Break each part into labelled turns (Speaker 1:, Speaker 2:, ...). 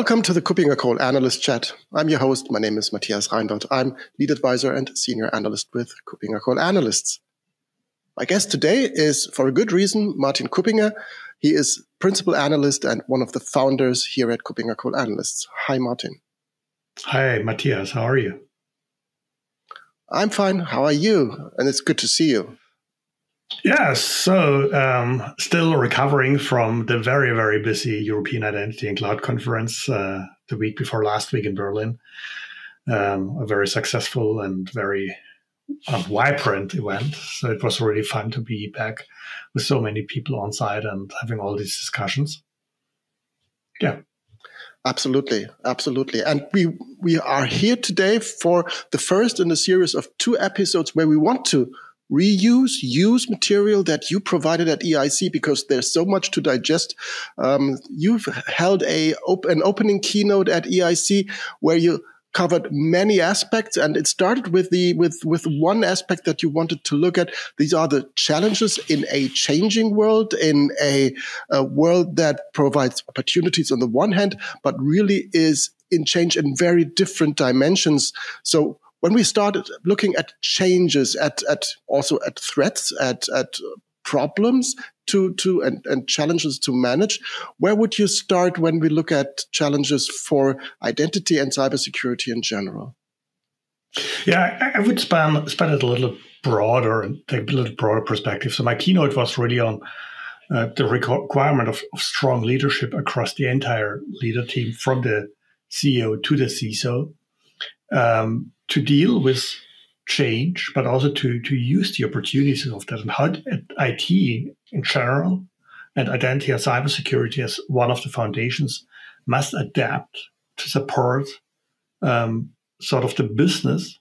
Speaker 1: Welcome to the KuppingerCole Analyst Chat. I'm your host. My name is Matthias Reinwarth. I'm lead advisor and senior analyst with KuppingerCole Analysts. My guest today is, for a good reason, Martin Kuppinger. He is principal analyst and one of the founders here at KuppingerCole Analysts. Hi, Martin.
Speaker 2: Hi, Matthias. How are you?
Speaker 1: I'm fine. How are you? And it's good to see you.
Speaker 2: Yeah, so um, still recovering from the very, very busy European Identity and Cloud Conference uh, the week before last week in Berlin. Um, a very successful and very uh, vibrant event. So it was really fun to be back with so many people on site and having all these discussions. Yeah.
Speaker 1: Absolutely, absolutely. And we we are here today for the first in a series of two episodes where we want to reuse, use material that you provided at EIC because there's so much to digest. Um, you've held a op- an opening keynote at EIC where you covered many aspects and it started with the with with one aspect that you wanted to look at these are the challenges in a changing world in a, a world that provides opportunities on the one hand but really is in change in very different dimensions so when we started looking at changes, at, at also at threats, at, at problems to, to and, and challenges to manage, where would you start when we look at challenges for identity and cybersecurity in general?
Speaker 2: Yeah, I, would span, span it a little broader and take a little broader perspective. So my keynote was really on uh, the requirement of, of, strong leadership across the entire leader team, from the CEO to the CISO, um, to deal with change, but also to, to use the opportunities of that and how IT in general and identity and cybersecurity as one of the foundations must adapt to support um, sort of the business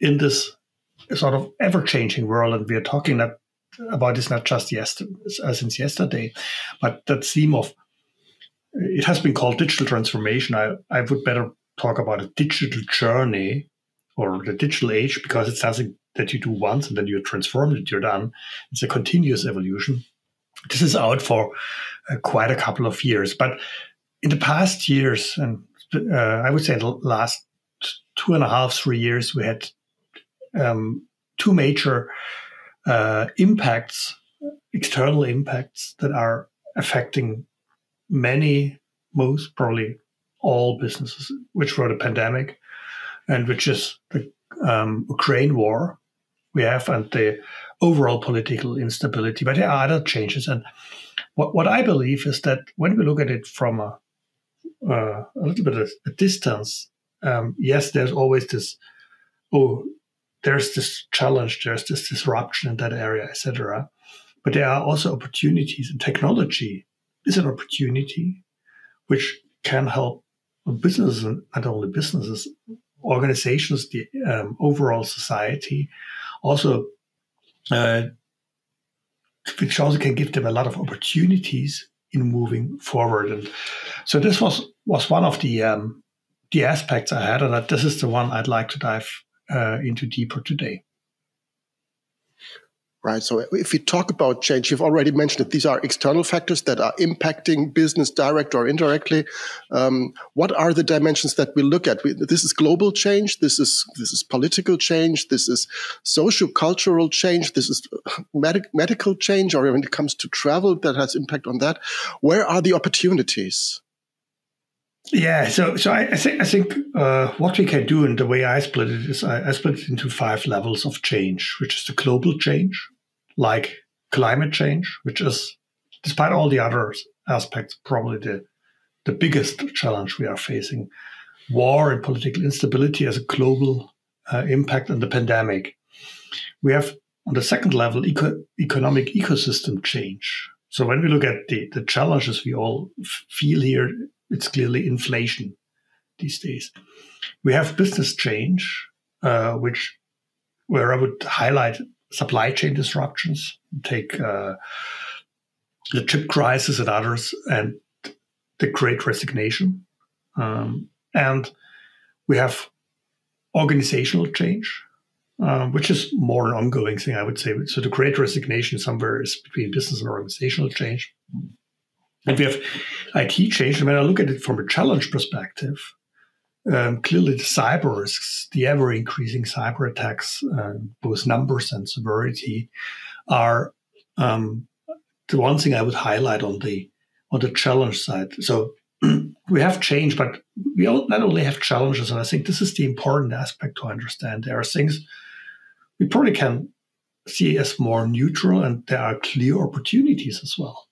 Speaker 2: in this sort of ever-changing world. And we are talking that, about this not just yesterday, since yesterday, but that theme of it has been called digital transformation. I, I would better talk about a digital journey or the digital age because it's something that you do once and then you transform it, you're done. It's a continuous evolution. This is out for uh, quite a couple of years. But in the past years, and uh, I would say the last two and a half, three years, we had um, two major uh, impacts, external impacts that are affecting many, most probably all businesses, which were the pandemic and which is the um, Ukraine war we have and the overall political instability. But there are other changes. And what, what I believe is that when we look at it from a, uh, a little bit of a distance, um, yes, there's always this, oh, there's this challenge, there's this disruption in that area, etc. But there are also opportunities, and technology is an opportunity which can help businesses, and not only businesses, organizations, the um, overall society, also, uh, which also can give them a lot of opportunities in moving forward. And so this was was one of the um, the aspects I had, and this is the one I'd like to dive uh, into deeper today
Speaker 1: right? So if we talk about change, you've already mentioned that these are external factors that are impacting business direct or indirectly. Um, what are the dimensions that we look at? We, this is global change. This is this is political change. This is social cultural change. This is medic, medical change, or when it comes to travel, that has impact on that. Where are the opportunities?
Speaker 2: Yeah, so so I, I think I think uh, what we can do, and the way I split it is, I, I, split it into five levels of change, which is the global change, like climate change, which is, despite all the other aspects, probably the the biggest challenge we are facing. War and political instability as a global uh, impact, and the pandemic. We have on the second level eco- economic ecosystem change. So when we look at the the challenges we all feel here it's clearly inflation these days. We have business change, uh, which where I would highlight supply chain disruptions, take uh, the chip crisis and others, and the great resignation. Um, and we have organizational change, uh, which is more an ongoing thing, I would say. So the great resignation somewhere is between business and organizational change. And we have IT change. And when I look at it from a challenge perspective, um, clearly the cyber risks, the ever increasing cyber attacks, uh, both numbers and severity, are um, the one thing I would highlight on the on the challenge side. So we have change, but we not only have challenges, and I think this is the important aspect to understand. There are things we probably can see as more neutral, and there are clear opportunities as well.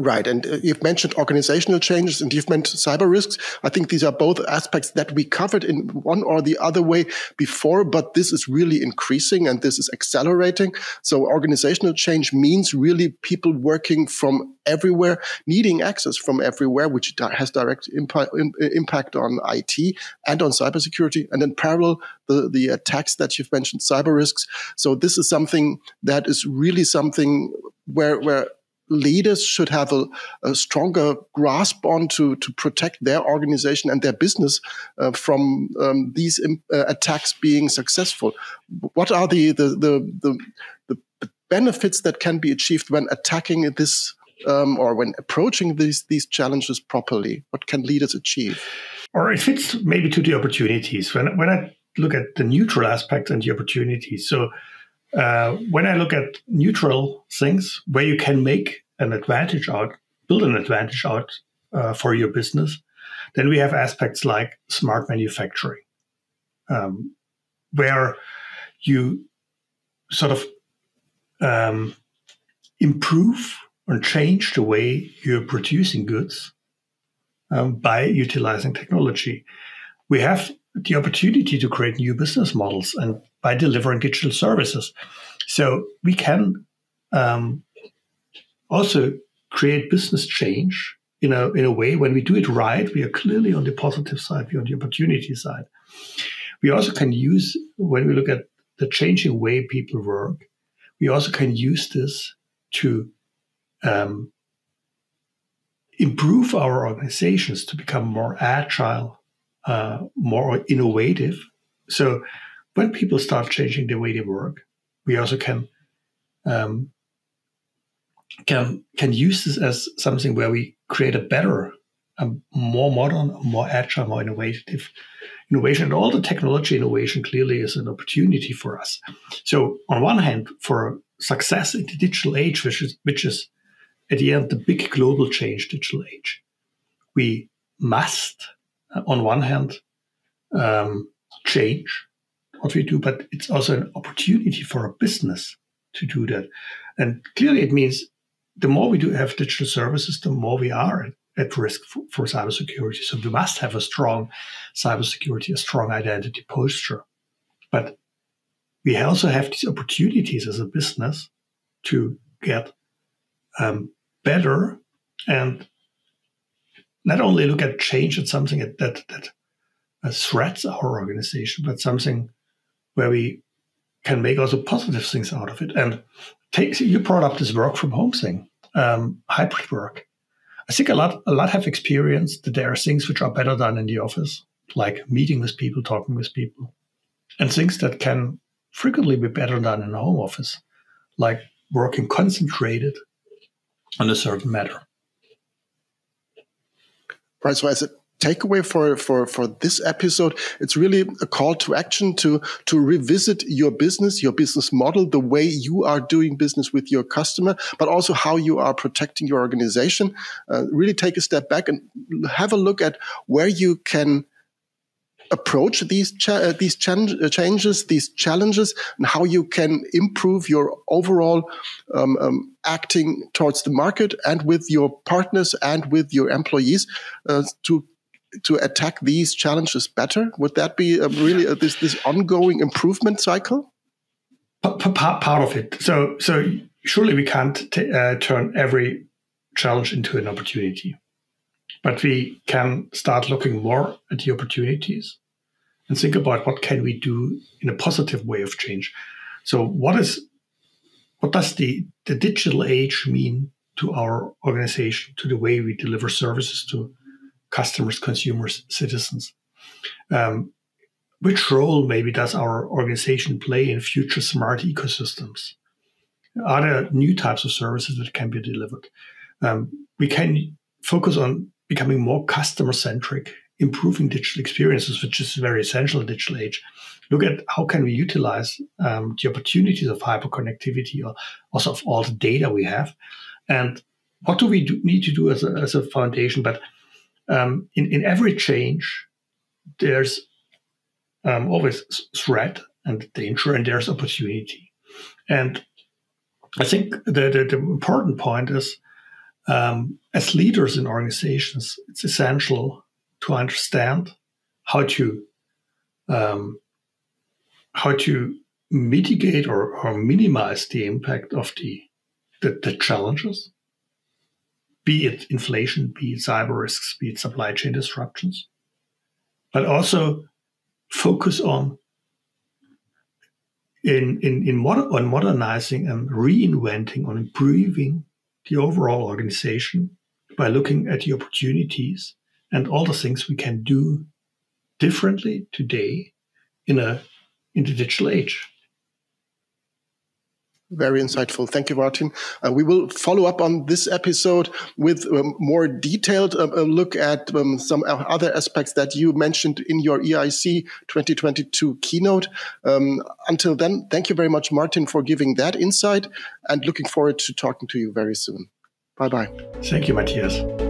Speaker 1: Right. And uh, you've mentioned organizational changes and you've mentioned cyber risks. I think these are both aspects that we covered in one or the other way before, but this is really increasing and this is accelerating. So organizational change means really people working from everywhere, needing access from everywhere, which has direct impact, impact on IT and on cybersecurity. And then parallel, the, the attacks that you've mentioned, cyber risks. So this is something that is really something where, where leaders should have a, a, stronger grasp on to, to protect their organization and their business uh, from um, these uh, attacks being successful. What are the, the, the, the, the benefits that can be achieved when attacking this um, or when approaching these, these challenges properly? What can leaders achieve?
Speaker 2: Or it fits maybe to the opportunities. When, when I look at the neutral aspect and the opportunities. So uh, when I look at neutral things where you can make an advantage out, build an advantage out uh, for your business, then we have aspects like smart manufacturing, um, where you sort of um, improve or change the way you're producing goods um, by utilizing technology. We have the opportunity to create new business models and by delivering digital services. So we can um, also create business change in a, in a way when we do it right, we are clearly on the positive side, we're on the opportunity side. We also can use, when we look at the changing way people work, we also can use this to um, improve our organizations to become more agile, uh, more innovative. So when people start changing the way they work, we also can um, can can use this as something where we create a better, a more modern, more agile, more innovative innovation. And all the technology innovation clearly is an opportunity for us. So on one hand, for success in the digital age, which is which is at the end the big global change digital age, we must, uh, on one hand, um, change what we do, but it's also an opportunity for a business to do that. And clearly, it means the more we do have digital services, the more we are at, risk for, for cybersecurity. So we must have a strong cybersecurity, a strong identity posture. But we also have these opportunities as a business to get um, better and not only look at change at something that that, that uh, threats our organization, but something where we can make also positive things out of it. And take you brought up this work from home thing, um, hybrid work. I think a lot a lot have experienced that there are things which are better done in the office, like meeting with people, talking with people, and things that can frequently be better done in a home office, like working concentrated on a certain matter.
Speaker 1: Right. So as a takeaway for, for, for this episode, it's really a call to action to, to revisit your business, your business model, the way you are doing business with your customer, but also how you are protecting your organization. Uh, really take a step back and have a look at where you can approach these cha uh, these uh, changes, these challenges, and how you can improve your overall um, um, acting towards the market and with your partners and with your employees uh, to to attack these challenges better? Would that be a really a, this this ongoing improvement cycle?
Speaker 2: Part of it. So so surely we can't uh, turn every challenge into an opportunity, but we can start looking more at the opportunities and think about what can we do in a positive way of change. So what is what does the the digital age mean to our organization, to the way we deliver services to customers, consumers, citizens. Um, which role maybe does our organization play in future smart ecosystems? Are there new types of services that can be delivered? Um, we can focus on becoming more customer centric, improving digital experiences, which is very essential in digital age. Look at how can we utilize um, the opportunities of hyperconnectivity or also of all the data we have, and what do we do, need to do as a, as a foundation? But um, in, in every change, there's um, always threat and danger, and there's opportunity. And I think the, the, the important point is um, as leaders in organizations, it's essential to understand how to um, how to mitigate or, or minimize the impact of the, the, the challenges be it inflation, be it cyber risks, be it supply chain disruptions, but also focus on in in, in moder- on modernizing and reinventing, on improving the overall organization by looking at the opportunities and all the things we can do differently today in a in the digital age.
Speaker 1: Very insightful. Thank you, Martin. Uh, we will follow up on this episode with um, more detailed um, look at um, some other aspects that you mentioned in your EIC 2022 keynote. Um, until then, thank you very much, Martin, for giving that insight and looking forward to talking to you very soon. Bye bye.
Speaker 2: Thank you, Matthias.